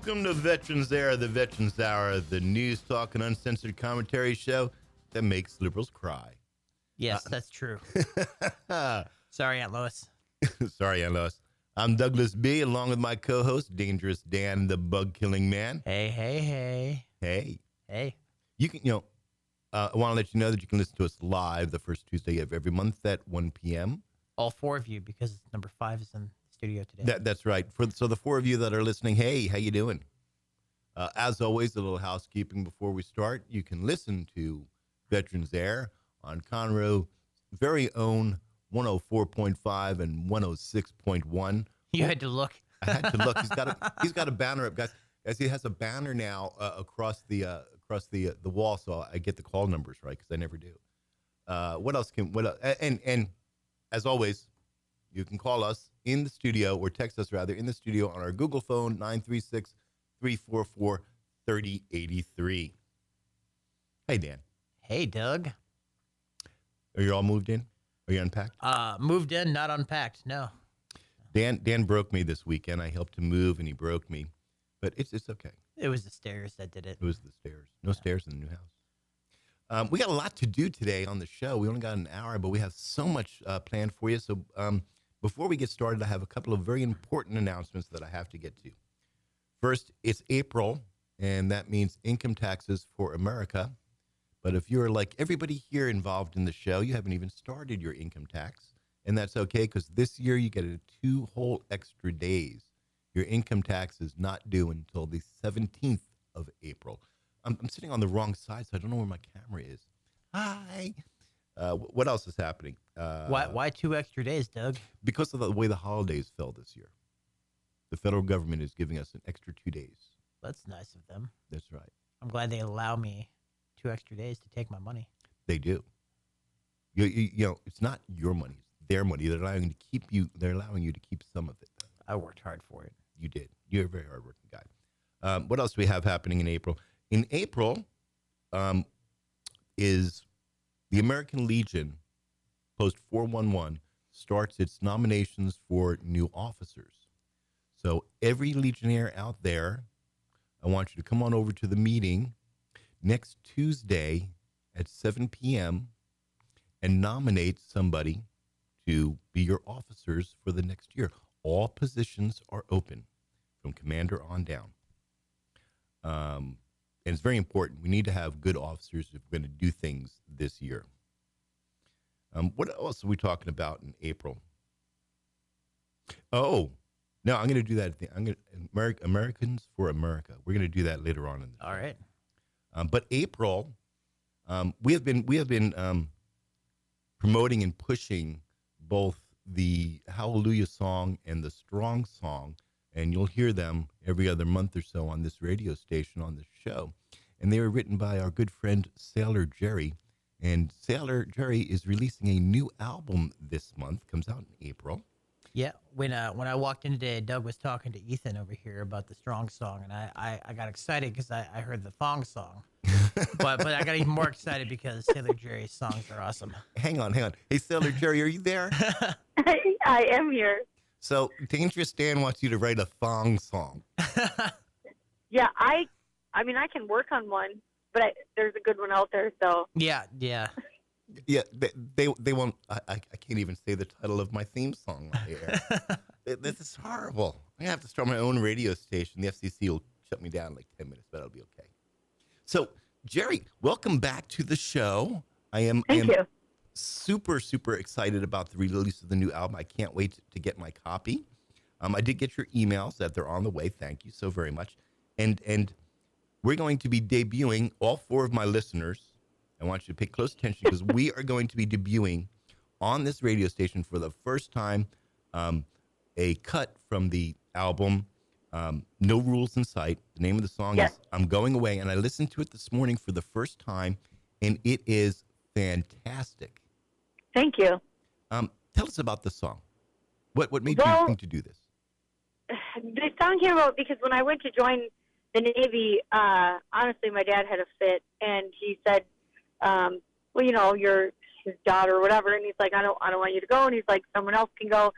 Welcome to Veterans Air, the Veterans Hour, the news talk and uncensored commentary show that makes liberals cry. Yes, Uh, that's true. Sorry, Aunt Lois. Sorry, Aunt Lois. I'm Douglas B, along with my co-host, Dangerous Dan, the bug-killing man. Hey, hey, hey, Hey, hey. you can, you know, uh, I want to let you know that you can listen to us live the first Tuesday of every month at 1 p.m. All four of you, because number five is in studio today. That, that's right. For so the four of you that are listening, hey, how you doing? Uh, as always, a little housekeeping before we start. You can listen to Veterans Air on Conroe very own 104.5 and 106.1. you had to look. I had to look. He's got a he's got a banner up, guys. As he has a banner now uh, across the uh, across the uh, the wall, so I get the call numbers right because I never do. Uh, what else can what else? and and as always, you can call us in the studio or text us rather in the studio on our Google phone 936 344 3083. Hey Dan, Hey, Doug. are you all moved in? Are you unpacked? Uh, moved in, not unpacked. No. Dan Dan broke me this weekend. I helped him move and he broke me, but it's it's okay. It was the stairs that did it. It was the stairs. No stairs in the new house. Um, we got a lot to do today on the show. We only got an hour, but we have so much uh, planned for you. So um, before we get started, I have a couple of very important announcements that I have to get to. First, it's April, and that means income taxes for America. But if you're like everybody here involved in the show, you haven't even started your income tax, and that's okay because this year you get two whole extra days. Your income tax is not due until the 17th of April. I'm, I'm sitting on the wrong side, so I don't know where my camera is. Hi. Uh, what else is happening? Uh, why? Why two extra days, Doug? Because of the way the holidays fell this year. The federal government is giving us an extra two days. That's nice of them. That's right. I'm glad they allow me two extra days to take my money. They do. You, you, you know, it's not your money; it's their money. They're allowing you to keep you. They're allowing you to keep some of it. I worked hard for it. You did. You're a very hardworking guy. Um, what else do we have happening in April? In April, um, is the American Legion Post 411 starts its nominations for new officers. So every Legionnaire out there, I want you to come on over to the meeting next Tuesday at 7 p.m. and nominate somebody to be your officers for the next year. All positions are open from commander on down. Um, and it's very important. We need to have good officers if we're going to do things this year. Um, what else are we talking about in April? Oh, no, I'm going to do that. At the, I'm going to Ameri- Americans for America. We're going to do that later on in the All right. um, but April, um, we have been we have been um, promoting and pushing both the Hallelujah song and the Strong song, and you'll hear them every other month or so on this radio station on this show. And they were written by our good friend Sailor Jerry. And Sailor Jerry is releasing a new album this month. Comes out in April. Yeah, when uh, when I walked in today, Doug was talking to Ethan over here about the strong song, and I, I, I got excited because I, I heard the thong song, but but I got even more excited because Sailor Jerry's songs are awesome. Hang on, hang on. Hey, Sailor Jerry, are you there? I am here. So Dangerous Dan wants you to write a thong song. Yeah, I, I mean, I can work on one, but I, there's a good one out there. So yeah, yeah. Yeah, they they, they won't. I, I I can't even say the title of my theme song on the air. This is horrible. I'm gonna have to start my own radio station. The FCC will shut me down in like ten minutes, but I'll be okay. So, Jerry, welcome back to the show. I am I thank am you. super super excited about the release of the new album. I can't wait to, to get my copy. Um, I did get your emails that they're on the way. Thank you so very much. And and we're going to be debuting all four of my listeners. I want you to pay close attention because we are going to be debuting on this radio station for the first time um, a cut from the album um, No Rules in Sight. The name of the song Yes. is I'm Going Away. And I listened to it this morning for the first time, and it is fantastic. Thank you. Um, tell us about the song. What, what made you Well- think to do this? The song came about because when I went to join the Navy, uh, honestly, my dad had a fit, and he said, um, "Well, you know, you're his daughter or whatever," and he's like, "I don't, I don't want you to go," and he's like, "Someone else can go,"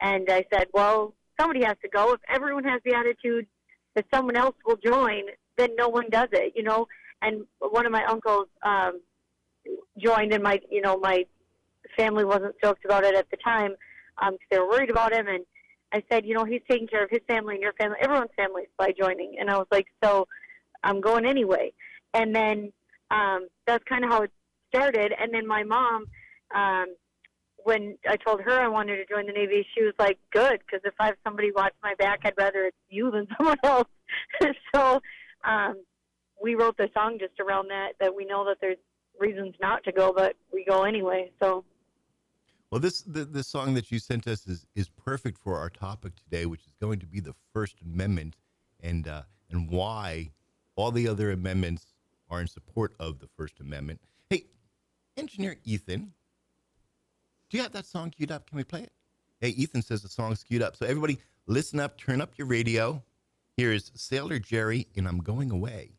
and I said, "Well, somebody has to go. If everyone has the attitude that someone else will join, then no one does it, you know. And one of my uncles um, joined, and my you know my family wasn't stoked about it at the time because um, they were worried about him. And I said, you know, he's taking care of his family and your family, everyone's families by joining. And I was like, so I'm going anyway. And then um, that's kind of how it started. And then my mom, um, when I told her I wanted to join the Navy, she was like, "Good, because if I have somebody watch my back, I'd rather it's you than someone else." so um, we wrote the song just around that. That we know that there's reasons not to go, but we go anyway. So. Well, this the, the song that you sent us is is perfect for our topic today, which is going to be the First Amendment, and uh, and why all the other amendments are in support of the First Amendment. Hey, Engineer Ethan, do you have that song queued up? Can we play it? Hey, Ethan says the song's queued up. So everybody, listen up, turn up your radio. Here is Sailor Jerry, and I'm going away.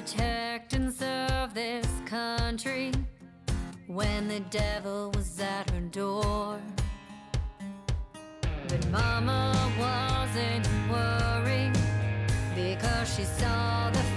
Protect and serve this country when the devil was at her door. But Mama wasn't worried because she saw the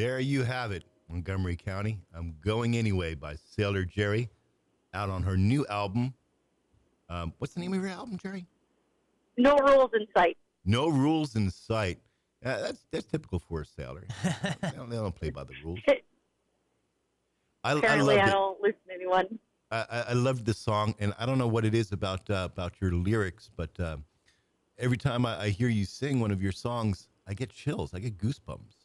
There you have it, Montgomery County. I'm going anyway by Sailor Jerry, out on her new album. Um, what's the name of your album, Jerry? No rules in sight. No rules in sight. Uh, that's that's typical for a sailor. they, don't, they don't play by the rules. I, I Apparently, loved I don't listen to anyone. I, I- I loved the song, and I don't know what it is about uh, about your lyrics, but uh, every time I, I hear you sing one of your songs, I get chills. I get goosebumps.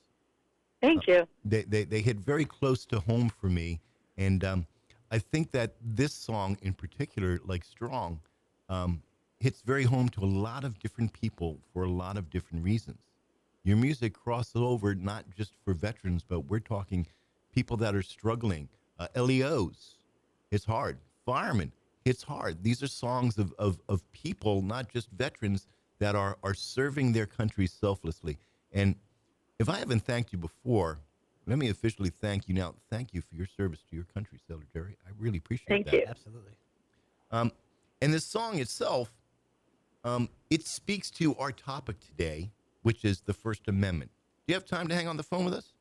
Thank you. They they, they hit very close to home for me, and um, I think that this song in particular, like "Strong," um, hits very home to a lot of different people for a lot of different reasons. Your music crosses over not just for veterans, but we're talking people that are struggling. Uh, LEOs, it's hard. Firemen, it's hard. These are songs of, of, of people, not just veterans, that are, are serving their country selflessly. And if I haven't thanked you before, let me officially thank you now. Thank you for your service to your country, Sailor Jerry. I really appreciate it. Thank that. you. Absolutely. Um, and the song itself, um, it speaks to our topic today, which is the First Amendment. Do you have time to hang on the phone with us?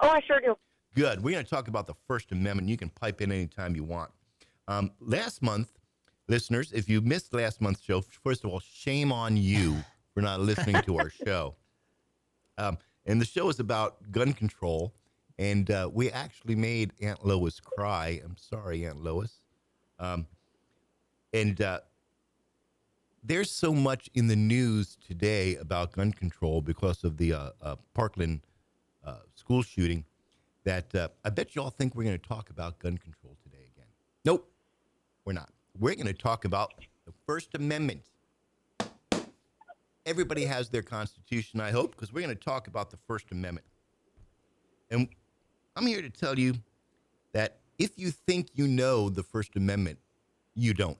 Oh, I sure do. Good. We're going to talk about the First Amendment. You can pipe in anytime you want. Um, last month, listeners, if you missed last month's show, first of all, shame on you for not listening to our show. Um, and the show is about gun control. And uh, we actually made Aunt Lois cry. I'm sorry, Aunt Lois. Um, and uh, there's so much in the news today about gun control because of the uh, uh, Parkland uh, school shooting that uh, I bet you all think we're going to talk about gun control today again. Nope, we're not. We're going to talk about the First Amendment. Everybody has their Constitution, I hope, because we're going to talk about the First Amendment. And I'm here to tell you that if you think you know the First Amendment, you don't.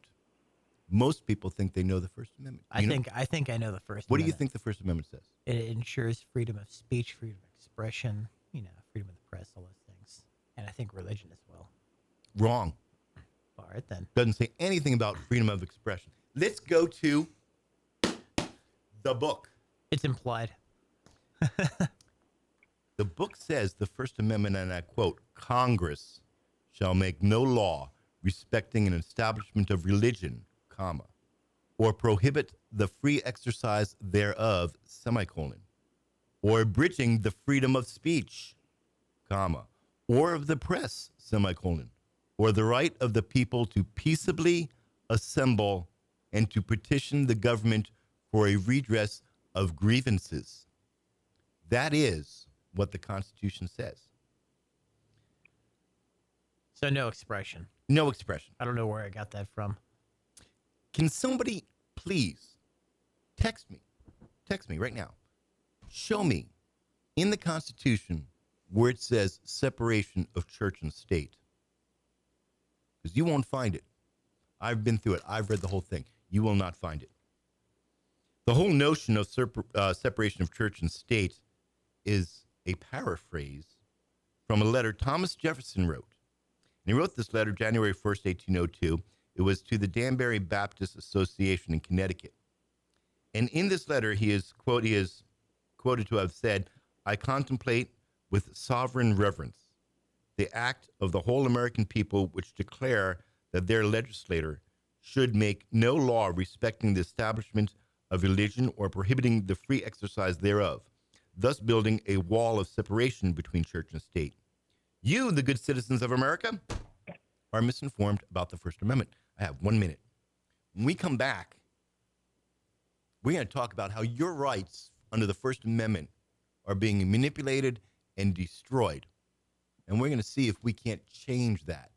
Most people think they know the First Amendment. I You know- think I think I know the first. What do you think the First Amendment says? It ensures freedom of speech, freedom of expression, you know, freedom of the press, all those things, and I think religion as well. Wrong. All right then. doesn't say anything about freedom of expression. Let's go to the book. It's implied. The book says the First Amendment, and I quote Congress shall make no law respecting an establishment of religion, comma, or prohibit the free exercise thereof, semicolon, or abridging the freedom of speech, comma, or of the press, semicolon, or the right of the people to peaceably assemble and to petition the government for a redress of grievances. That is what the Constitution says. So no expression. No expression. I don't know where I got that from. Can somebody please text me? Text me right now. Show me in the Constitution where it says separation of church and state. Because you won't find it. I've been through it, I've read the whole thing. You will not find it. The whole notion of uh, separation of church and state is a paraphrase from a letter Thomas Jefferson wrote. And he wrote this letter January 1st, 1802. It was to the Danbury Baptist Association in Connecticut. And in this letter, he is, quote, he is quoted to have said, I contemplate with sovereign reverence the act of the whole American people which declare that their legislator should make no law respecting the establishment of religion or prohibiting the free exercise thereof, thus building a wall of separation between church and state. You, the good citizens of America, are misinformed about the First Amendment. I have one minute. When we come back, we're going to talk about how your rights under the First Amendment are being manipulated and destroyed. And we're going to see if we can't change that.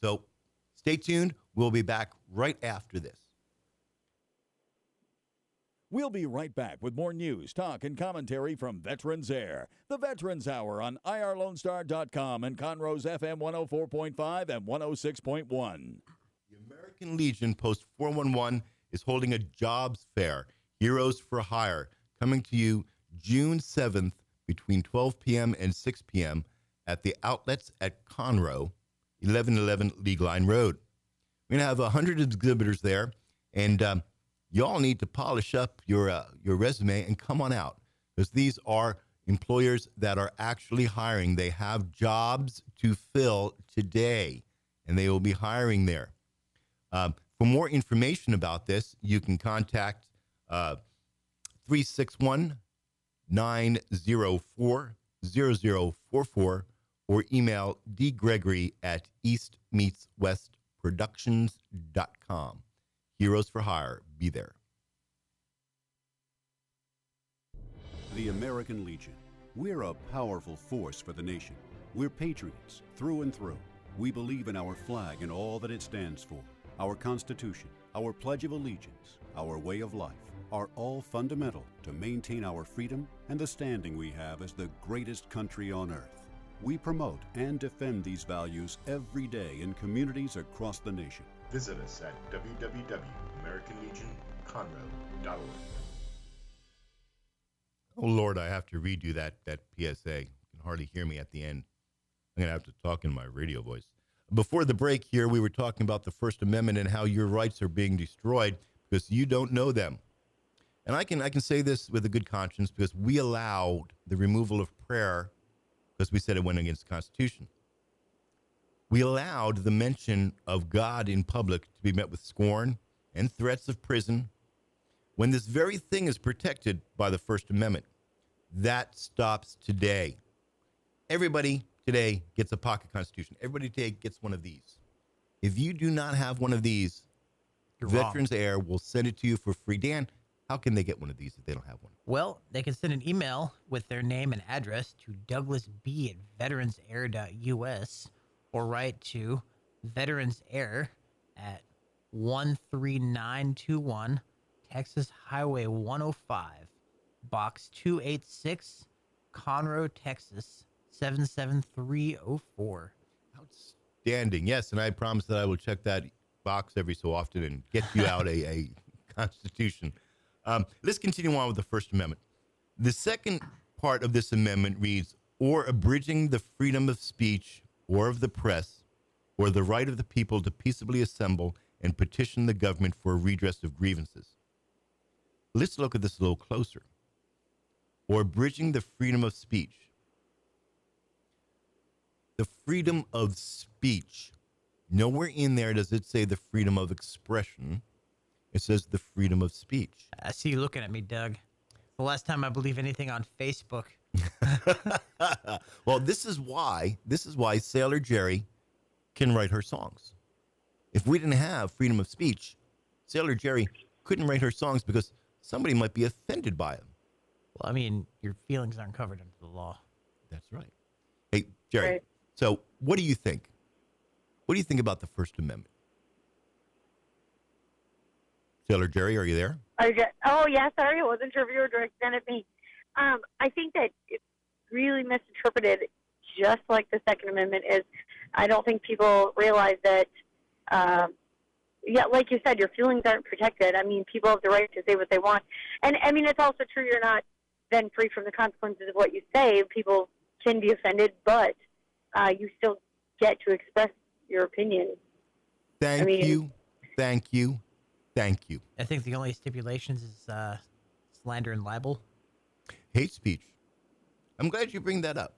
So stay tuned. We'll be back right after this. We'll be right back with more news, talk, and commentary from Veterans Air. The Veterans Hour on IRLoneStar.com and Conroe's FM 104.5 and 106.1. The American Legion Post 411 is holding a jobs fair, Heroes for Hire, coming to you June 7th between 12 p.m. and 6 p.m. at the outlets at Conroe, 1111 League Line Road. We're going to have 100 exhibitors there, and um, y'all need to polish up your, uh, your resume and come on out because these are employers that are actually hiring. They have jobs to fill today, and they will be hiring there. Um, for more information about this, you can contact uh, 361 904 0044 or email dgregory at eastmeetswestproductions.com. Heroes for Hire. Be there. The American Legion. We're a powerful force for the nation. We're patriots through and through. We believe in our flag and all that it stands for. Our Constitution, our Pledge of Allegiance, our way of life are all fundamental to maintain our freedom and the standing we have as the greatest country on earth. We promote and defend these values every day in communities across the nation. Visit us at www.americanlegionconroe.org. Oh Lord, I have to redo that that PSA. You can hardly hear me at the end. I'm gonna have to talk in my radio voice. Before the break here, we were talking about the First Amendment and how your rights are being destroyed because you don't know them. And I can I can say this with a good conscience because we allowed the removal of prayer because we said it went against the Constitution. We allowed the mention of God in public to be met with scorn and threats of prison when this very thing is protected by the First Amendment. That stops today. Everybody today gets a pocket constitution. Everybody today gets one of these. If you do not have one of these, You're wrong. Veterans Air will send it to you for free. Dan, how can they get one of these if they don't have one? Well, they can send an email with their name and address to Douglas B at veteransair.us or write to Veterans Air at 13921 Texas Highway 105, Box 286, Conroe, Texas 77304. Outstanding. Yes, and I promise that I will check that box every so often and get you out a, a constitution. Um, let's continue on with the First Amendment. The second part of this amendment reads, or abridging the freedom of speech or of the press, or the right of the people to peaceably assemble and petition the government for a redress of grievances. Let's look at this a little closer. Or abridging the freedom of speech. The freedom of speech. Nowhere in there does it say the freedom of expression. It says the freedom of speech. I see you looking at me, Doug. The last time I believe anything on Facebook. well, this is why this is why Sailor Jerry can write her songs. If we didn't have freedom of speech, Sailor Jerry couldn't write her songs because somebody might be offended by them. Well, I mean, your feelings aren't covered under the law. That's right. Hey, Jerry. Right. So, what do you think? What do you think about the First Amendment? Sailor Jerry, are you there? Are you, oh, yeah, sorry. I wasn't sure if you were directing at me. Um, I think that it's really misinterpreted, just like the Second Amendment is. I don't think people realize that, um, yeah, like you said, your feelings aren't protected. I mean, people have the right to say what they want. And, I mean, it's also true you're not then free from the consequences of what you say. People can be offended, but uh, you still get to express your opinion. Thank mean- you. Thank you. Thank you. I think the only stipulations is uh, slander and libel. Hate speech. I'm glad you bring that up.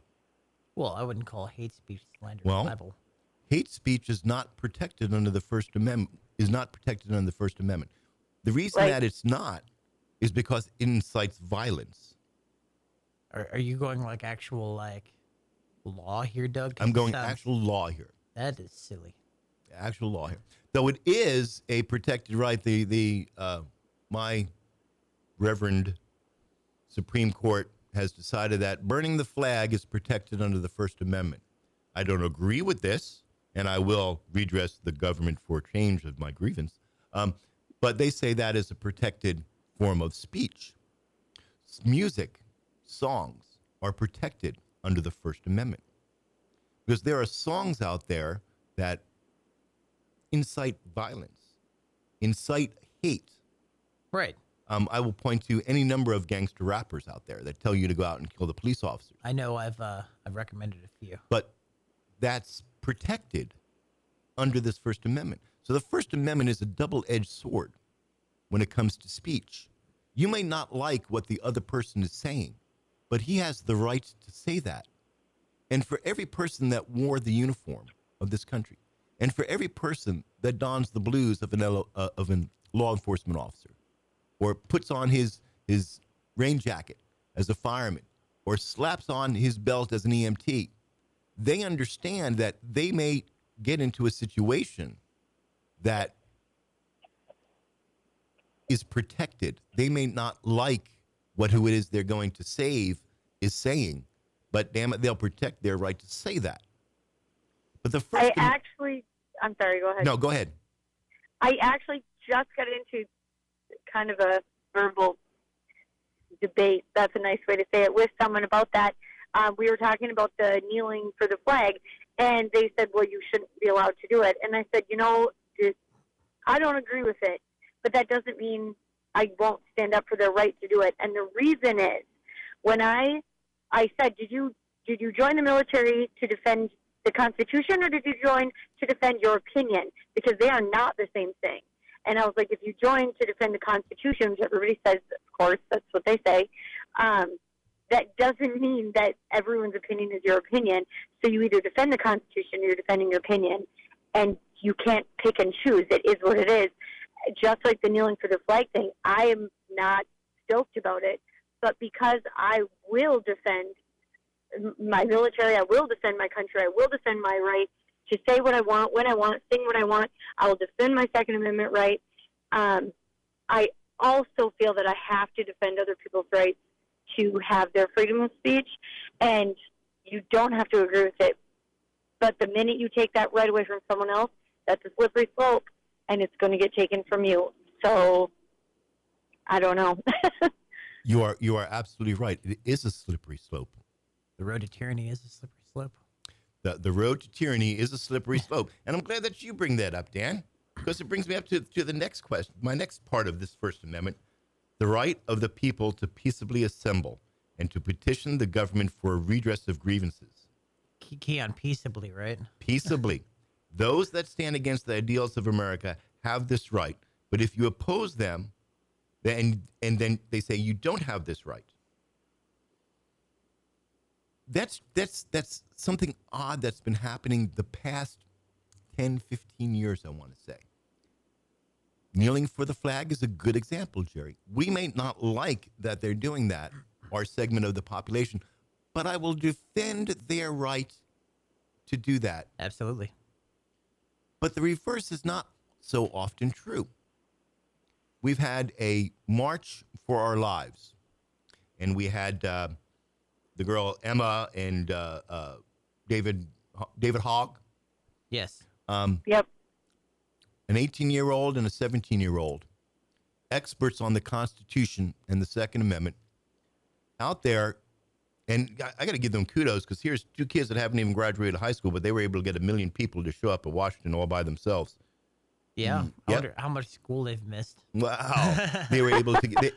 Well, I wouldn't call hate speech slander Well, and libel. Hate speech is not protected under the First Amendment. Is not protected under the First Amendment. The reason Right. that it's not is because it incites violence. Are, are you going like actual like law here, Doug? I'm going sounds- actual law here. That is silly. actual law here. Though it is a protected right, the the uh, my Reverend Supreme Court has decided that burning the flag is protected under the First Amendment. I don't agree with this, and I will redress the government for change of my grievance. Um, but they say that is a protected form of speech. Music, songs are protected under the First Amendment because there are songs out there that incite violence, incite hate. Right. Um, I will point to any number of gangster rappers out there that tell you to go out and kill the police officers, I know. I've uh, I've recommended a few. but that's protected under this First Amendment. So the First Amendment is a double-edged sword when it comes to speech. You may not like what the other person is saying, but he has the right to say that. And for every person that wore the uniform of this country, and for every person that dons the blues of an uh, of a law enforcement officer, or puts on his his rain jacket as a fireman or slaps on his belt as an EMT, they understand that they may get into a situation that is protected. They may not like what who it is they're going to save is saying, but damn it, they'll protect their right to say that. But the first I thing- actually, I'm sorry. Go ahead. no, go ahead. I actually just got into kind of a verbal debate. That's a nice way to say it with someone about that. Um, we were talking about the kneeling for the flag, and they said, "Well, you shouldn't be allowed to do it." And I said, "You know, this, I don't agree with it, but that doesn't mean I won't stand up for their right to do it." And the reason is, when I I said, "Did you did you join the military to defend the Constitution, or did you join to defend your opinion? Because they are not the same thing." And I was like, if you join to defend the Constitution, which everybody says, of course, that's what they say, um, that doesn't mean that everyone's opinion is your opinion. So you either defend the Constitution or you're defending your opinion. And you can't pick and choose. It is what it is. Just like the kneeling for the flag thing, I am not stoked about it. But because I will defend my military, I will defend my country, I will defend my right to say what I want, when I want, sing what I want. I will defend my Second Amendment right. Um, I also feel that I have to defend other people's rights to have their freedom of speech, and you don't have to agree with it. But the minute you take that right away from someone else, that's a slippery slope, and it's going to get taken from you. So, I don't know. You are you are absolutely right. It is a slippery slope. The road to tyranny is a slippery slope. The the road to tyranny is a slippery slope, and I'm glad that you bring that up, Dan, because it brings me up to to the next question. My next part of this First Amendment, the right of the people to peaceably assemble and to petition the government for a redress of grievances. Key, key on peaceably, right? peaceably. Those that stand against the ideals of America have this right, but if you oppose them, then and then they say you don't have this right. That's that's that's something odd that's been happening the past 10, 15 years, I want to say. Kneeling for the flag is a good example, Jerry. We may not like that they're doing that, our segment of the population, but I will defend their right to do that. Absolutely. But the reverse is not so often true. We've had a march for our lives, and we had uh, the girl Emma and uh, uh, David David Hogg, Yes. um, yep. an 18 year old and a 17 year old, experts on the Constitution and the Second Amendment, out there. And I- I got to give them kudos because here's two kids that haven't even graduated high school, but they were able to get a million people to show up at Washington all by themselves. Yeah. I yep. wonder how much school they've missed. Wow, they were able to get.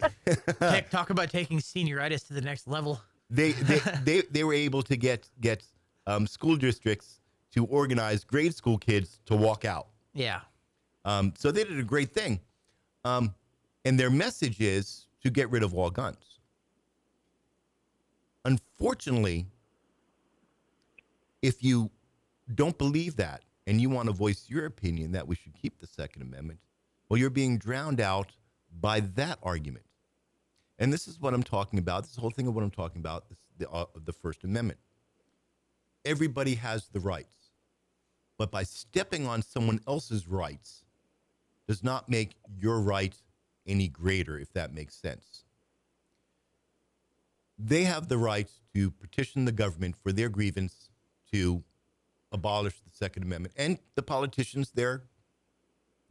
They, talk about taking senioritis to the next level. They, they, they, they were able to get get um, school districts to organize grade school kids to walk out. Yeah. Um, so they did a great thing. Um, and their message is to get rid of all guns. Unfortunately, if you don't believe that and you want to voice your opinion that we should keep the Second Amendment, well, you're being drowned out by that argument. And this is what I'm talking about. This whole thing of what I'm talking about, this, the, uh, the First Amendment. Everybody has the rights. But by stepping on someone else's rights does not make your right any greater, if that makes sense. They have the right to petition the government for their grievance to abolish the Second Amendment. And the politicians, they're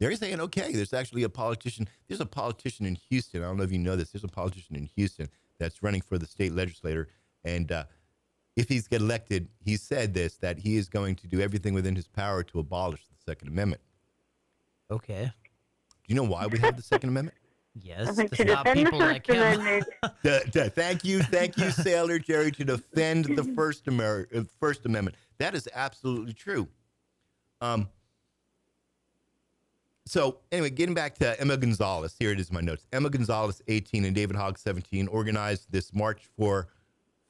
they're saying, okay, there's actually a politician. There's a politician in Houston. I don't know if you know this. There's a politician in Houston that's running for the state legislator. And uh, if he's get elected, he said this that he is going to do everything within his power to abolish the Second Amendment. Okay. Do you know why we have the Second Amendment? Yes. to To stop defend the people First like him. Amendment. The- the- thank you, thank you, Sailor Jerry, to defend the First, Amer- uh, First Amendment. That is absolutely true. Um, so, anyway, getting back to Emma Gonzalez, here it is in my notes. Emma Gonzalez, 18, and David Hogg, 17, organized this march for,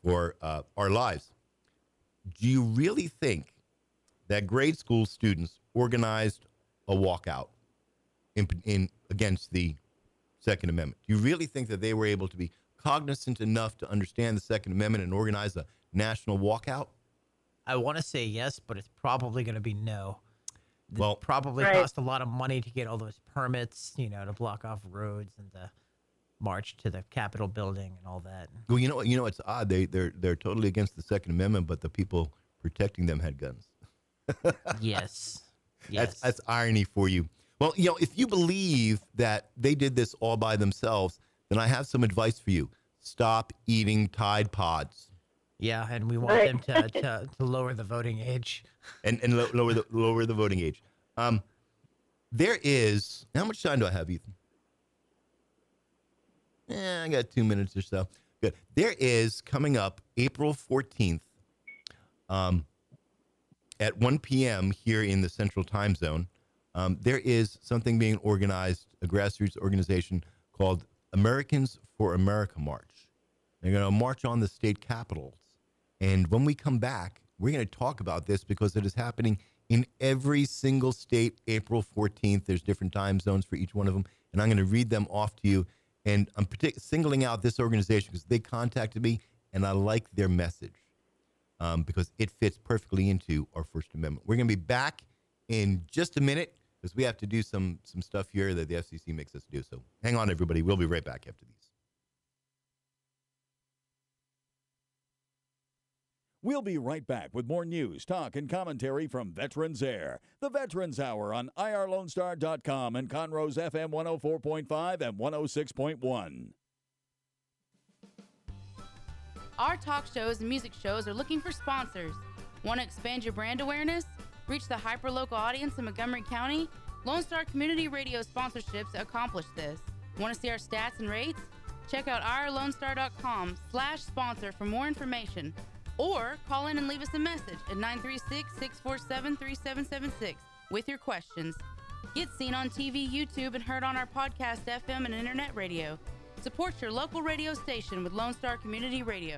for uh, our lives. Do you really think that grade school students organized a walkout in, in against the Second Amendment? Do you really think that they were able to be cognizant enough to understand the Second Amendment and organize a national walkout? I want to say yes, but it's probably going to be no. It Well- probably Right. cost a lot of money to get all those permits, you know, to block off roads and to march to the Capitol building and all that. Well, you know what? You know it's odd. They they're they're totally against the Second Amendment, but the people protecting them had guns. Yes. That's Yes. that's irony for you. Well, you know, if you believe that they did this all by themselves, then I have some advice for you. Stop eating Tide Pods yeah, and we want Right. them to, to, to lower the voting age. and and lo- lower the lower the voting age. Um, there is how much time do I have, Ethan? Yeah, I got two minutes or so. Good. There is coming up April fourteenth, um, at one p.m. here in the Central Time Zone. Um, there is something being organized, a grassroots organization called Americans for America March. They're going to march on the state capitals. And when we come back, we're going to talk about this because it is happening in every single state April 14th. There's different time zones for each one of them. And I'm going to read them off to you. And I'm partic- singling out this organization because they contacted me and I like their message um, because it fits perfectly into our First Amendment. We're going to be back in just a minute because we have to do some some stuff here that the FCC makes us do. So hang on, everybody. We'll be right back after these. We'll be right back with more news, talk, and commentary from Veterans Air. The Veterans Hour on IRLoneStar.com and Conroe's FM 104.5 and 106.1. Our talk shows and music shows are looking for sponsors. Want to expand your brand awareness? Reach the hyperlocal audience in Montgomery County? Lone Star Community Radio sponsorships accomplish this. Want to see our stats and rates? Check out IRLoneStar.com slash sponsor for more information. Or call in and leave us a message at 936-647-3776 with your questions. Get seen on TV, YouTube, and heard on our podcast, FM, and internet radio. Support your local radio station with Lone Star Community Radio.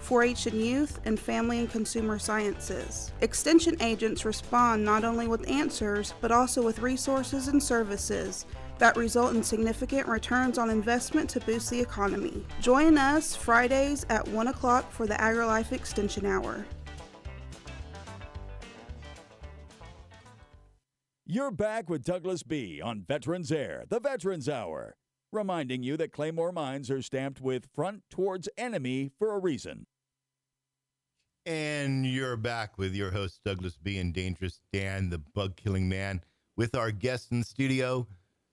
4 H and youth, and family and consumer sciences. Extension agents respond not only with answers, but also with resources and services that result in significant returns on investment to boost the economy. Join us Fridays at 1 o'clock for the AgriLife Extension Hour. You're back with Douglas B. on Veterans Air, the Veterans Hour, reminding you that Claymore mines are stamped with front towards enemy for a reason. And you're back with your host, Douglas B. and Dangerous Dan, the bug killing man, with our guest in the studio,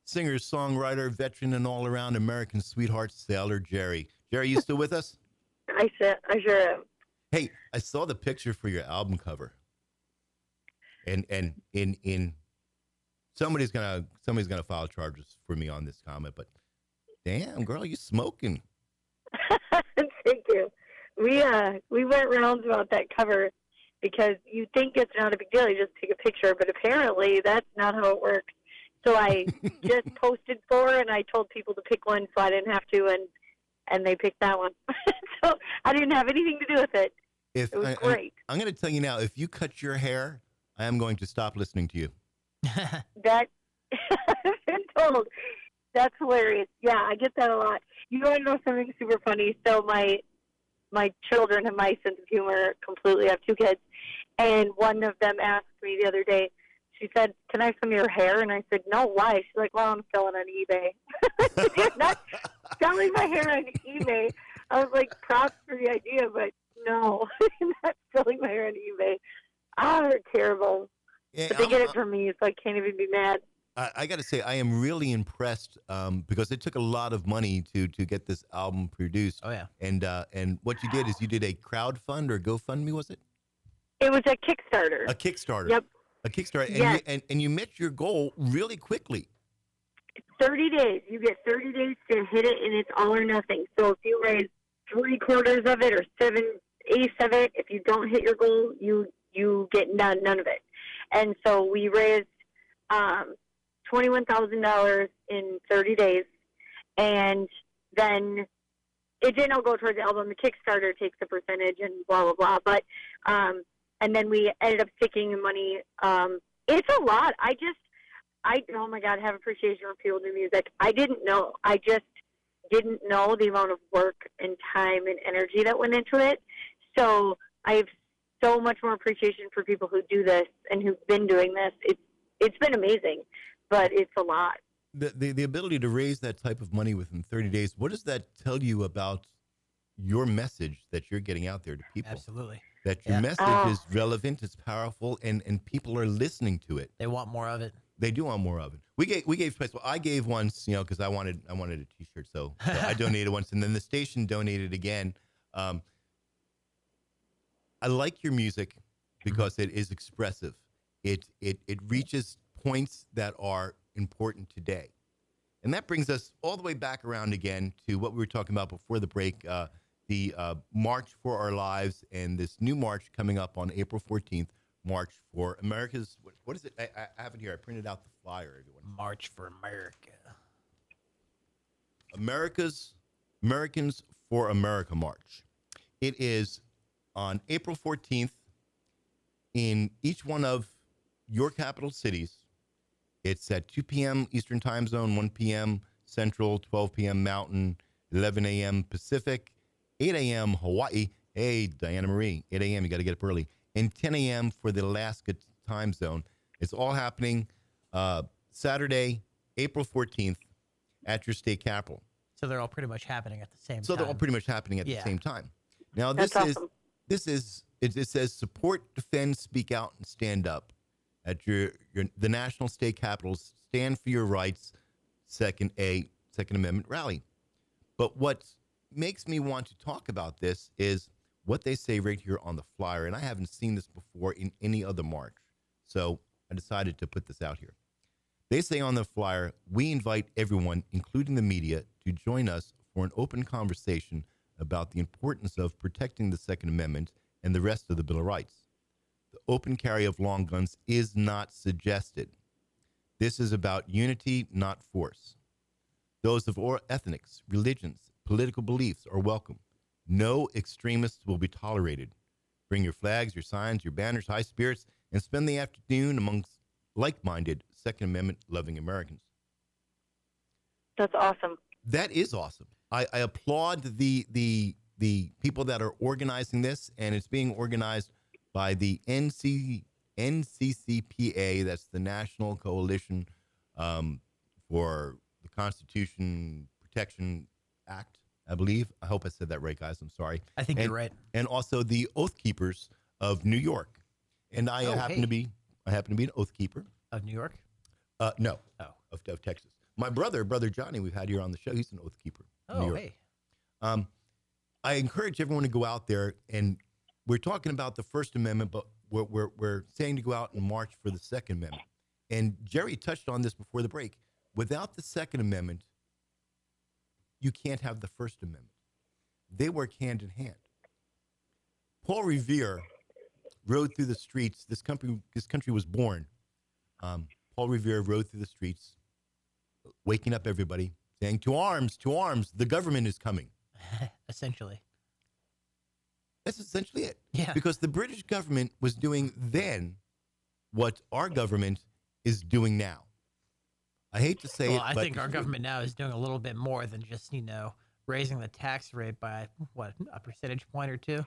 singer, songwriter, veteran, and all around American sweetheart, Sailor Jerry. Jerry, you still with us? I said, I sure am. Hey, I saw the picture for your album cover. And and in in somebody's gonna somebody's gonna file charges for me on this comment, but damn girl, you smoking. Thank you. We uh we went rounds about that cover because you think it's not a big deal. You just take a picture, but apparently that's not how it works. So I just posted four, and I told people to pick one, so I didn't have to, and and they picked that one. so I didn't have anything to do with it. If It was I, great. I, am gonna tell you now, if you cut your hair, I am going to stop listening to you. That I've been told. That's hilarious. Yeah, I get that a lot. You want to know something super funny? So my my children have my sense of humor completely. I have two kids, and one of them asked me the other day. She said, "Can I some of your hair?" And I said, "No, why?" She's like, "Well, I'm selling on eBay." Not selling my hair on eBay. I was like, "Props for the idea, but no, I'm not selling my hair on eBay." Ah, they're terrible. Yeah, But they get I'm- it from me, so I can't even be mad. I, I got to say, I am really impressed um, because it took a lot of money to to get this album produced. Oh, yeah. And uh, and what you did is you did a crowdfund or GoFundMe, was it? It was a Kickstarter. A Kickstarter. Yep. A Kickstarter, and, Yes. you, and and you met your goal really quickly. 30 days. You get 30 days to hit it, and it's all or nothing. So if you raise three quarters of it or seven eighths of it, if you don't hit your goal, you you get none none of it. And so we raised um, twenty one thousand dollars in 30 days, and then it didn't all go towards the album. The Kickstarter takes a percentage and blah blah blah. But um, and then we ended up taking money. Um, it's a lot. I just I oh my god, have appreciation for people do music. I didn't know. I just didn't know the amount of work and time and energy that went into it. So I have so much more appreciation for people who do this and who've been doing this. It's it's been amazing, but it's a lot. The, the the ability to raise that type of money within 30 days. What does that tell you about your message that you're getting out there to people? Absolutely. That your Yeah. message Oh. is relevant, it's powerful, and and people are listening to it. They want more of it. They do want more of it. We gave we gave space. Well, I gave once, you know, because I wanted I wanted a T-shirt, so, so I donated once, and then the station donated again. Um, I like your music because it is expressive. It it it reaches points that are important today, and that brings us all the way back around again to what we were talking about before the break. Uh, the uh, March for Our Lives and this new march coming up on April 14th, March for America's. What, what is it? I, I have it here. I printed out the flyer. Everyone. March for America. America's Americans for America March. It is on April 14th in each one of your capital cities. It's at 2 p.m. Eastern Time Zone, 1 p.m. Central, 12 p.m. Mountain, 11 a.m. Pacific, 8 a.m. Hawaii. Hey, Diana Marie, 8 a.m. You got to get up early, and 10 a.m. for the Alaska time zone. It's all happening uh, Saturday, April 14th at your state capital. So they're all pretty much happening at the same So time. So they're all pretty much happening at Yeah. the same time. Now this That's is awesome. this is it, it says support, defend, speak out, and stand up at your your the national state capitals. Stand for your rights. Second A Second Amendment rally. But what makes me want to talk about this is what they say right here on the flyer, and I haven't seen this before in any other march. So I decided to put this out here. They say on the flyer, we invite everyone, including the media, to join us for an open conversation about the importance of protecting the Second Amendment and the rest of the Bill of Rights. Open carry of long guns is not suggested. This is about unity, not force. Those of all ethnics, religions, political beliefs are welcome. No extremists will be tolerated. Bring your flags, your signs, your banners, high spirits, and spend the afternoon amongst like minded Second Amendment loving Americans. That's awesome. That is awesome. I, I applaud the the the people that are organizing this, and it's being organized by the NC NCCPA. That's the National Coalition um, for the Constitution Protection Act, I believe. I hope I said that right, guys. I'm sorry. I think and, you're right. And also the Oath Keepers of New York, and I Oh, happen hey. to be I happen to be an Oath Keeper. Of New York? Uh, no, Oh. of, of Texas. My brother, brother Johnny, we've had here on the show. He's an Oath Keeper. Oh, hey. Um, I encourage everyone to go out there, and we're talking about the First Amendment, but we're, we're, we're saying to go out and march for the Second Amendment. And Jerry touched on this before the break. Without the Second Amendment, you can't have the First Amendment. They work hand in hand. Paul Revere rode through the streets. This country, this country was born. Um, Paul Revere rode through the streets, waking up everybody, saying, "To arms! To arms! The government is coming." Essentially. That's essentially it. Yeah. Because the British government was doing then what our government is doing now. I hate to say well, it, I think our government now is doing a little bit more than just, you know, raising the tax rate by, what, a percentage point or two?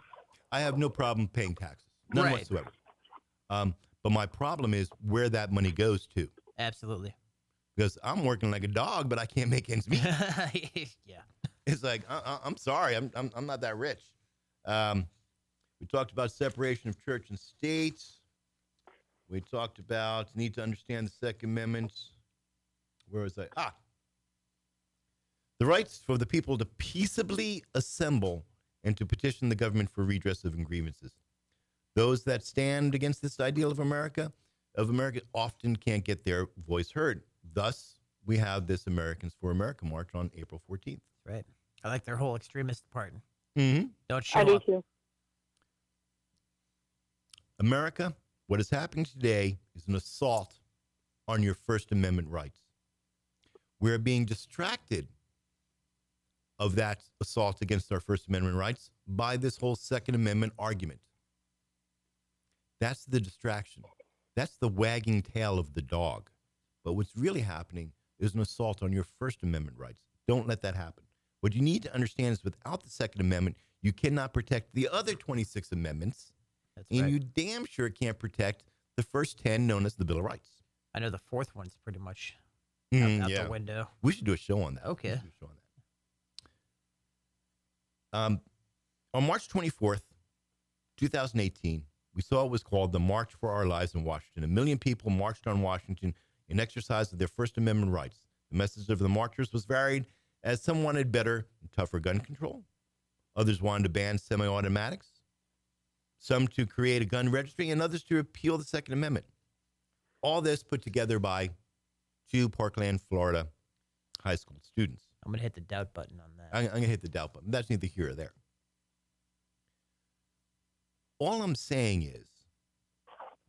I have no problem paying taxes, none Right. whatsoever. Um, but my problem is where that money goes to. Absolutely. Because I'm working like a dog, but I can't make ends meet. yeah. It's like uh, uh, I'm sorry, I'm, I'm I'm not that rich. Um, we talked about separation of church and states. We talked about need to understand the Second Amendment. Where was I? Ah, the rights for the people to peaceably assemble and to petition the government for redress of grievances. Those that stand against this ideal of America, of America, often can't get their voice heard. Thus, we have this Americans for America march on April 14th. Right. I like their whole extremist part. Mm-hmm. Don't show I do up. too. America, what is happening today is an assault on your First Amendment rights. We're being distracted of that assault against our First Amendment rights by this whole Second Amendment argument. That's the distraction. That's the wagging tail of the dog. But what's really happening is an assault on your First Amendment rights. Don't let that happen. What you need to understand is without the Second Amendment, you cannot protect the other 26 amendments That's and right. you damn sure can't protect the first 10 known as the Bill of Rights. I know the fourth one's pretty much Mm, out, out yeah. the window. We should do a show on that. Okay. should do a show on that. Um, on March 24th, 2018, we saw what was called the March for Our Lives in Washington. A million people marched on Washington in exercise of their First Amendment rights. The message of the marchers was varied, as some wanted better and tougher gun control, others wanted to ban semi automatics, some to create a gun registry, and others to repeal the Second Amendment. All this put together by two Parkland, Florida high school students. I'm gonna hit the doubt button on that. I'm, I'm going to hit the doubt button. That's neither here or there. All I'm saying is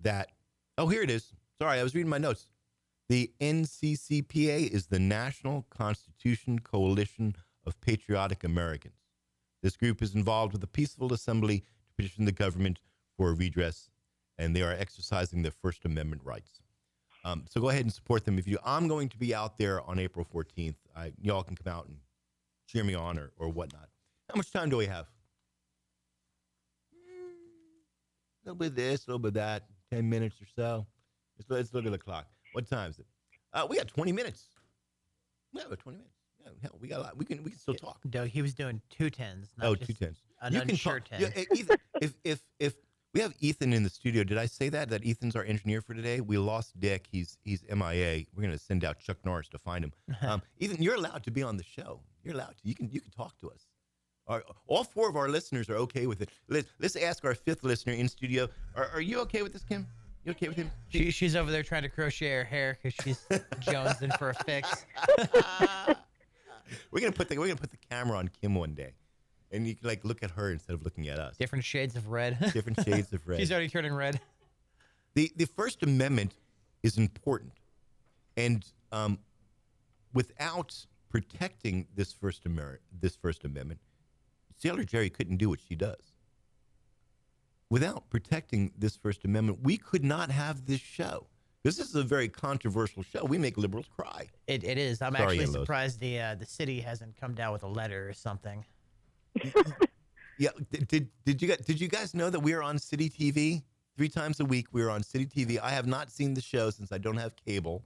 that, oh, here it is. Sorry, I was reading my notes. The NCCPA is the National Constitution Coalition of Patriotic Americans. This group is involved with a peaceful assembly to petition the government for redress, and they are exercising their First Amendment rights. Um, so go ahead and support them if you. I'm going to be out there on April 14th. I, y'all can come out and cheer me on or, or whatnot. How much time do we have? A little bit this, a little bit that, 10 minutes or so. Let's, let's look at the clock. What time is it? Uh, we got 20 minutes. We have 20 minutes. Hell, we got a lot. We can we can still talk. Doug, he was doing two tens. Not Oh, two tens. An You can talk. Yeah, eh, Ethan, if if if we have Ethan in the studio, did I say that that Ethan's our engineer for today? We lost Dick. He's he's MIA. We're gonna send out Chuck Norris to find him. Um, Ethan, you're allowed to be on the show. You're allowed to. You can you can talk to us. Our, all four of our listeners are okay with it. Let's, let's ask our fifth listener in studio. Are, are you okay with this, Kim? You okay with him? She, she's over there trying to crochet her hair because she's jonesing for a fix. We're gonna put the we're gonna put the camera on Kim one day, and you can like look at her instead of looking at us. Different shades of red. Different shades of red. she's already turning red. the the First Amendment is important, and um, without protecting this First Ameri- this First Amendment, Sailor Jerry couldn't do what she does. Without protecting this First Amendment, we could not have this show. This is a very controversial show. We make liberals cry. It, it is. I'm Sorry, actually surprised the uh, the city hasn't come down with a letter or something. Yeah, did, did did you guys did you guys know that we are on City TV three times a week? We are on City TV. I have not seen the show since I don't have cable.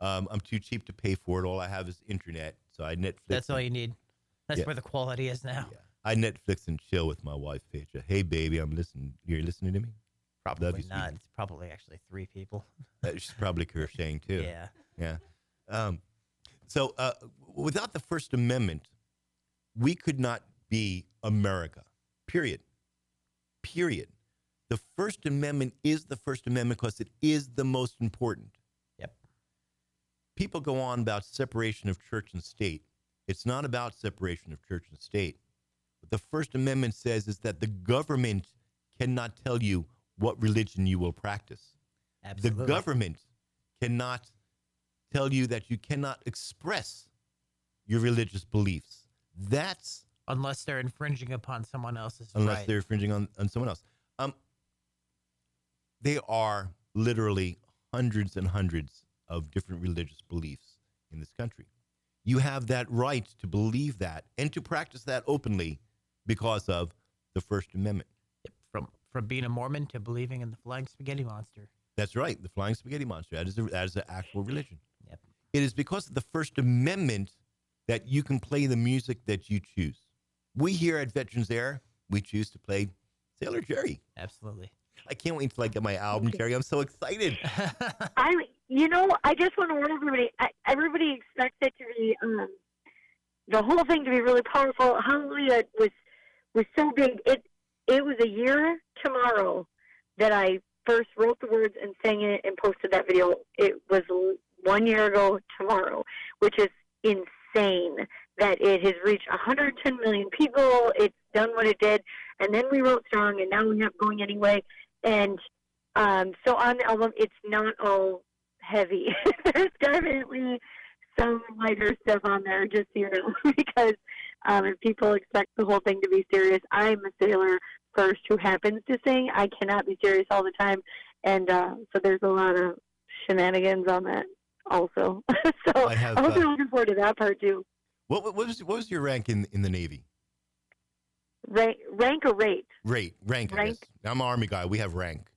Um, I'm too cheap to pay for it. All I have is internet, so I Netflix. That's all you need. That's Yeah. where the quality is now. Yeah, I Netflix and chill with my wife, Petra. Hey, baby, I'm listening. You're listening to me. Probably not. It's probably actually three people. Uh, she's probably crocheting too. Yeah. Yeah. Um, so uh, without the First Amendment, we could not be America. Period. Period. The First Amendment is the First Amendment because it is the most important. Yep. People go on about separation of church and state. It's not about separation of church and state. The First Amendment says is that the government cannot tell you what religion you will practice Absolutely. the government cannot tell you that you cannot express your religious beliefs. That's unless they're infringing upon someone else's unless right. they're infringing on, on someone else. Um, there are literally hundreds and hundreds of different religious beliefs in this country. You have that right to believe that and to practice that openly because of the First Amendment. from from being a Mormon to believing in the flying spaghetti monster. That's right, the flying spaghetti monster. That is a, that is an actual religion. Yep. It is because of the First Amendment that you can play the music that you choose. We here at Veterans Air, we choose to play Sailor Jerry. Absolutely. I can't wait until I get my album, Jerry. I'm so excited. I, you know, I just want to warn everybody. I, everybody expects it to be um, the whole thing to be really powerful. Hallelujah was was so big. It it was a year tomorrow that I first wrote the words and sang it and posted that video. It was one year ago tomorrow, which is insane that it has reached 110 million people. It's done what it did, and then we wrote Strong, and now we're not Going Anyway. And um, so on the album, it's not all heavy. There's definitely some lighter stuff on there, just you know, because um, if people expect the whole thing to be serious, I'm a sailor first who happens to sing. I cannot be serious all the time, and uh, so there's a lot of shenanigans on that also. so I have, I'm also uh, looking forward to that part too. What, what was what was your rank in in the Navy? Rank, rank or rate? Rate rank. I Rank. I'm an Army guy. We have rank.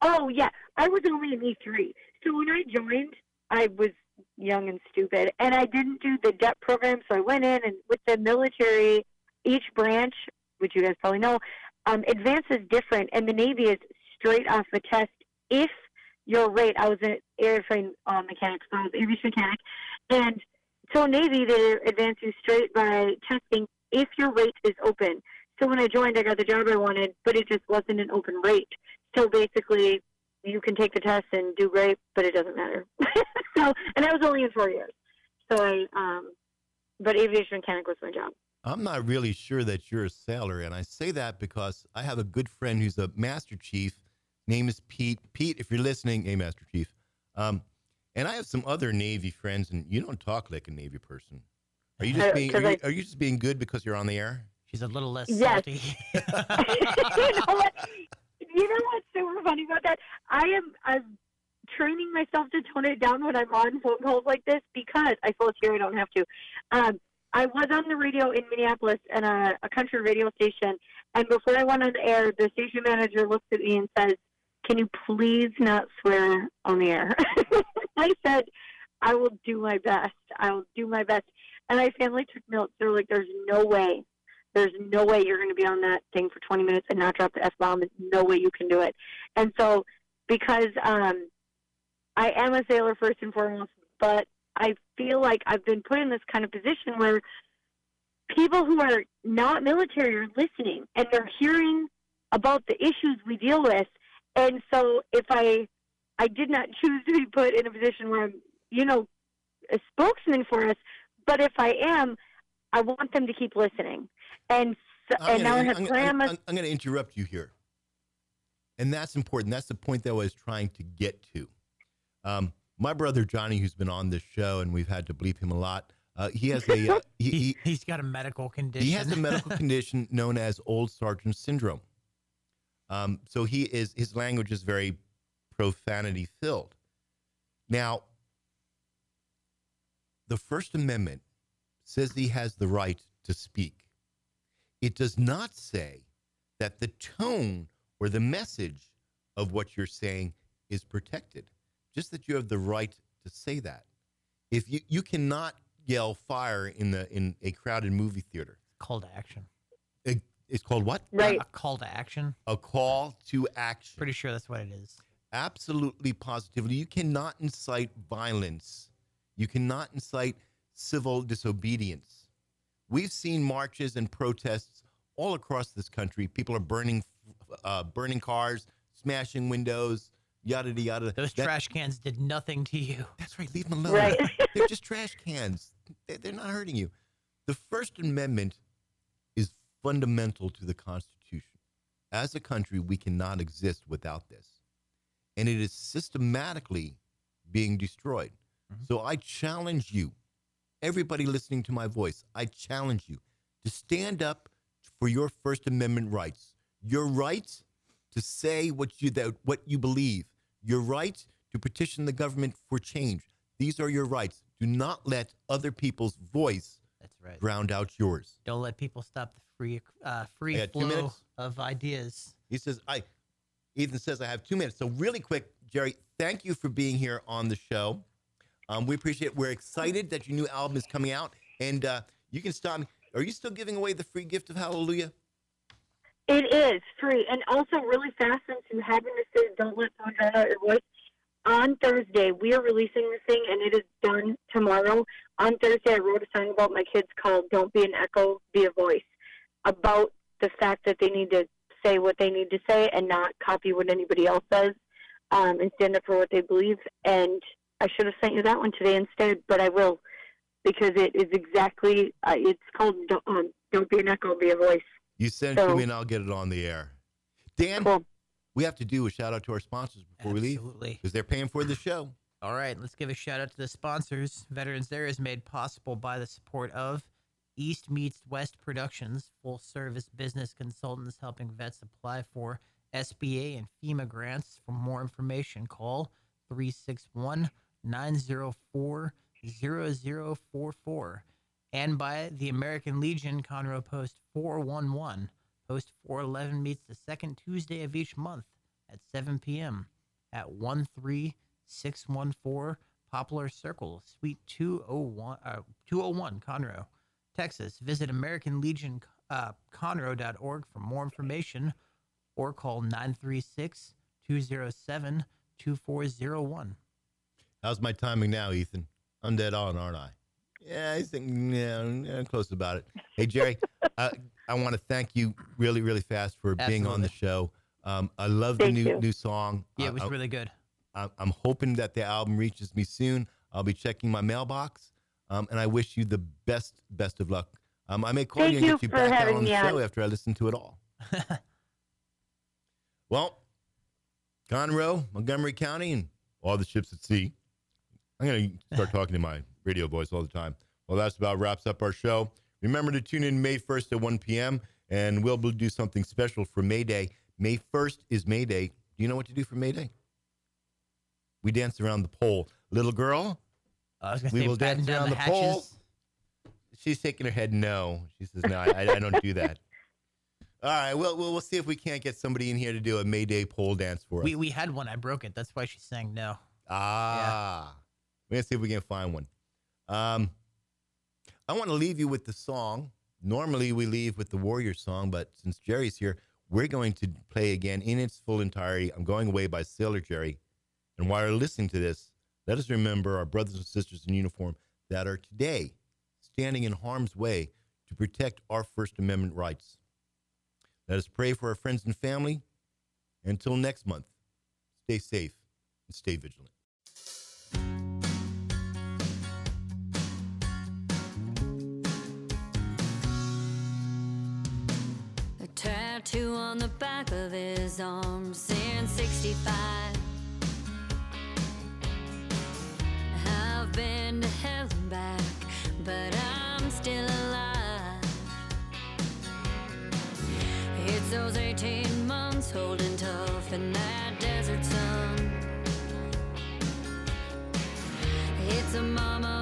Oh yeah, I was only an E three. So when I joined, I was young and stupid, and I didn't do the debt program. So I went in, and with the military, each branch, which you guys probably know, um, advance is different, and the Navy is straight off the test. If your rate, I was an airframe uh, mechanic, so I was aviation mechanic, and so Navy they advance you straight by testing if your rate is open. So when I joined, I got the job I wanted, but it just wasn't an open rate. So basically, you can take the test and do great, but it doesn't matter. so, and I was only in four years. So I, um, but aviation mechanic was my job. I'm not really sure that you're a sailor, and I say that because I have a good friend who's a master chief. Name is Pete. Pete, if you're listening, hey, Master Chief. Um, and I have some other Navy friends, and you don't talk like a Navy person. Are you just being? 'cause Are you, I- are you just being good because you're on the air? She's a little less Yes. salty. you know what? You know what's super funny about that? I am I'm training myself to tone it down when I'm on phone calls like this because I suppose here I don't have to. Um, I was on the radio in Minneapolis and a, a country radio station, and before I went on the air, the station manager looks at me and says, "Can you please not swear on the air?" I said, "I will do my best. I will do my best." And my family took notes. They're like, "There's no way there's no way you're going to be on that thing for 20 minutes and not drop the f bomb. There's no way you can do it. And so, because um, I am a sailor first and foremost, but I feel like I've been put in this kind of position where people who are not military are listening and they're hearing about the issues we deal with. And so, if I I did not choose to be put in a position where I'm, you know, a spokesman for us, but if I am, I want them to keep listening. And so, I'm and now I gonna- have I'm, grandmas. I'm, I'm going to interrupt you here, and that's important. That's the point that I was trying to get to. Um, my brother Johnny, who's been on this show, and we've had to bleep him a lot. Uh, he has a uh, he, he, he, he's got a medical condition. he has a medical condition known as old sergeant syndrome. Um, so he is his language is very profanity filled. Now, the First Amendment says he has the right to speak. It does not say that the tone or the message of what you're saying is protected. Just that you have the right to say that. If you you cannot yell fire in the in a crowded movie theater. call to action. It, it's called what? right. A call to action. A call to action. Pretty sure that's what it is. Absolutely, positively. You cannot incite violence. You cannot incite civil disobedience. We've seen marches and protests all across this country. People are burning, uh, burning cars, smashing windows, yada yada yada. Those That- trash cans did nothing to you. That's right. Leave them alone. Right. They're just trash cans. They- They're not hurting you. The First Amendment is fundamental to the Constitution. As a country, we cannot exist without this. And it is systematically being destroyed. So I challenge you, everybody listening to my voice, I challenge you to stand up for your First Amendment rights. Your right to say what you that what you believe. Your right to petition the government for change. These are your rights. Do not let other people's voice That's right. Ground out yours. Don't let people stop the free uh, free I got two flow of ideas. He says, I Ethan says I have two minutes. So really quick, Jerry, thank you for being here on the show. Um, we appreciate it. We're excited that your new album is coming out. And uh, you can stop me. Are you still giving away the free gift of hallelujah? It is free. And also, really fast, since you to say don't let someone drown out your voice, on Thursday, we are releasing this thing, and it is done tomorrow. On Thursday, I wrote a song about my kids called Don't Be an Echo, Be a Voice, about the fact that they need to say what they need to say and not copy what anybody else says um, and stand up for what they believe. And I should have sent you that one today instead, but I will because it is exactly. Uh, it's called Don't, um, "Don't Be an Echo, Be a Voice." You send it to me and I'll get it on the air. Dan, Cool. we have to do a shout out to our sponsors before we leave Absolutely. because they're paying for the show. All right, let's give a shout out to the sponsors. Veterans Air is made possible by the support of East Meets West Productions, full service business consultants helping vets apply for SBA and FEMA grants. For more information, call 361 904 0044. And by the American Legion, Conroe Post 411. Post 411 meets the second Tuesday of each month at 7 p.m. at 13614 Poplar Circle, Suite 201, uh, 201 Conroe, Texas. Visit American Legion uh, for more information or call 936 207 2401. How's my timing now, Ethan? I'm dead on, aren't I? Yeah, I think yeah, yeah, close about it. Hey, Jerry, uh, I want to thank you really, really fast for being on the show. Um, I love the new you. new song. Yeah, it was I- really good. I- I'm hoping that the album reaches me soon. I'll be checking my mailbox, um, and I wish you the best, best of luck. Um, I may call Thank you and you get you back out on the show on. after I listen to it all. well, Conroe, Montgomery County, and all the ships at sea. I'm going to start talking to my radio voice all the time. Well, that's about wraps up our show. Remember to tune in May 1st at 1 p.m., and we'll do something special for May Day. May 1st is May Day. Do you know what to do for May Day? We dance around the pole. Little girl, I was gonna we will dance around the the, pole. She's shaking her head no. She says, no, I, I don't do that. All right, well, we'll, we'll see if we can't get somebody in here to do a May Day pole dance for us. We, we had one. I broke it. That's why she's saying no. Ah, we're gonna see if we can find one. Um, I want to leave you with the song. Normally we leave with the Warrior song, but since Jerry's here, we're going to play again in its full entirety. I'm going away by Sailor Jerry. And while you're listening to this, let us remember our brothers and sisters in uniform that are today standing in harm's way to protect our First Amendment rights. Let us pray for our friends and family. Until next month, stay safe and stay vigilant. Tattoo on the back of his arm saying 65. I've been to hell and back, but I'm still alive. It's those 18 months holding tough in that desert sun. It's a mama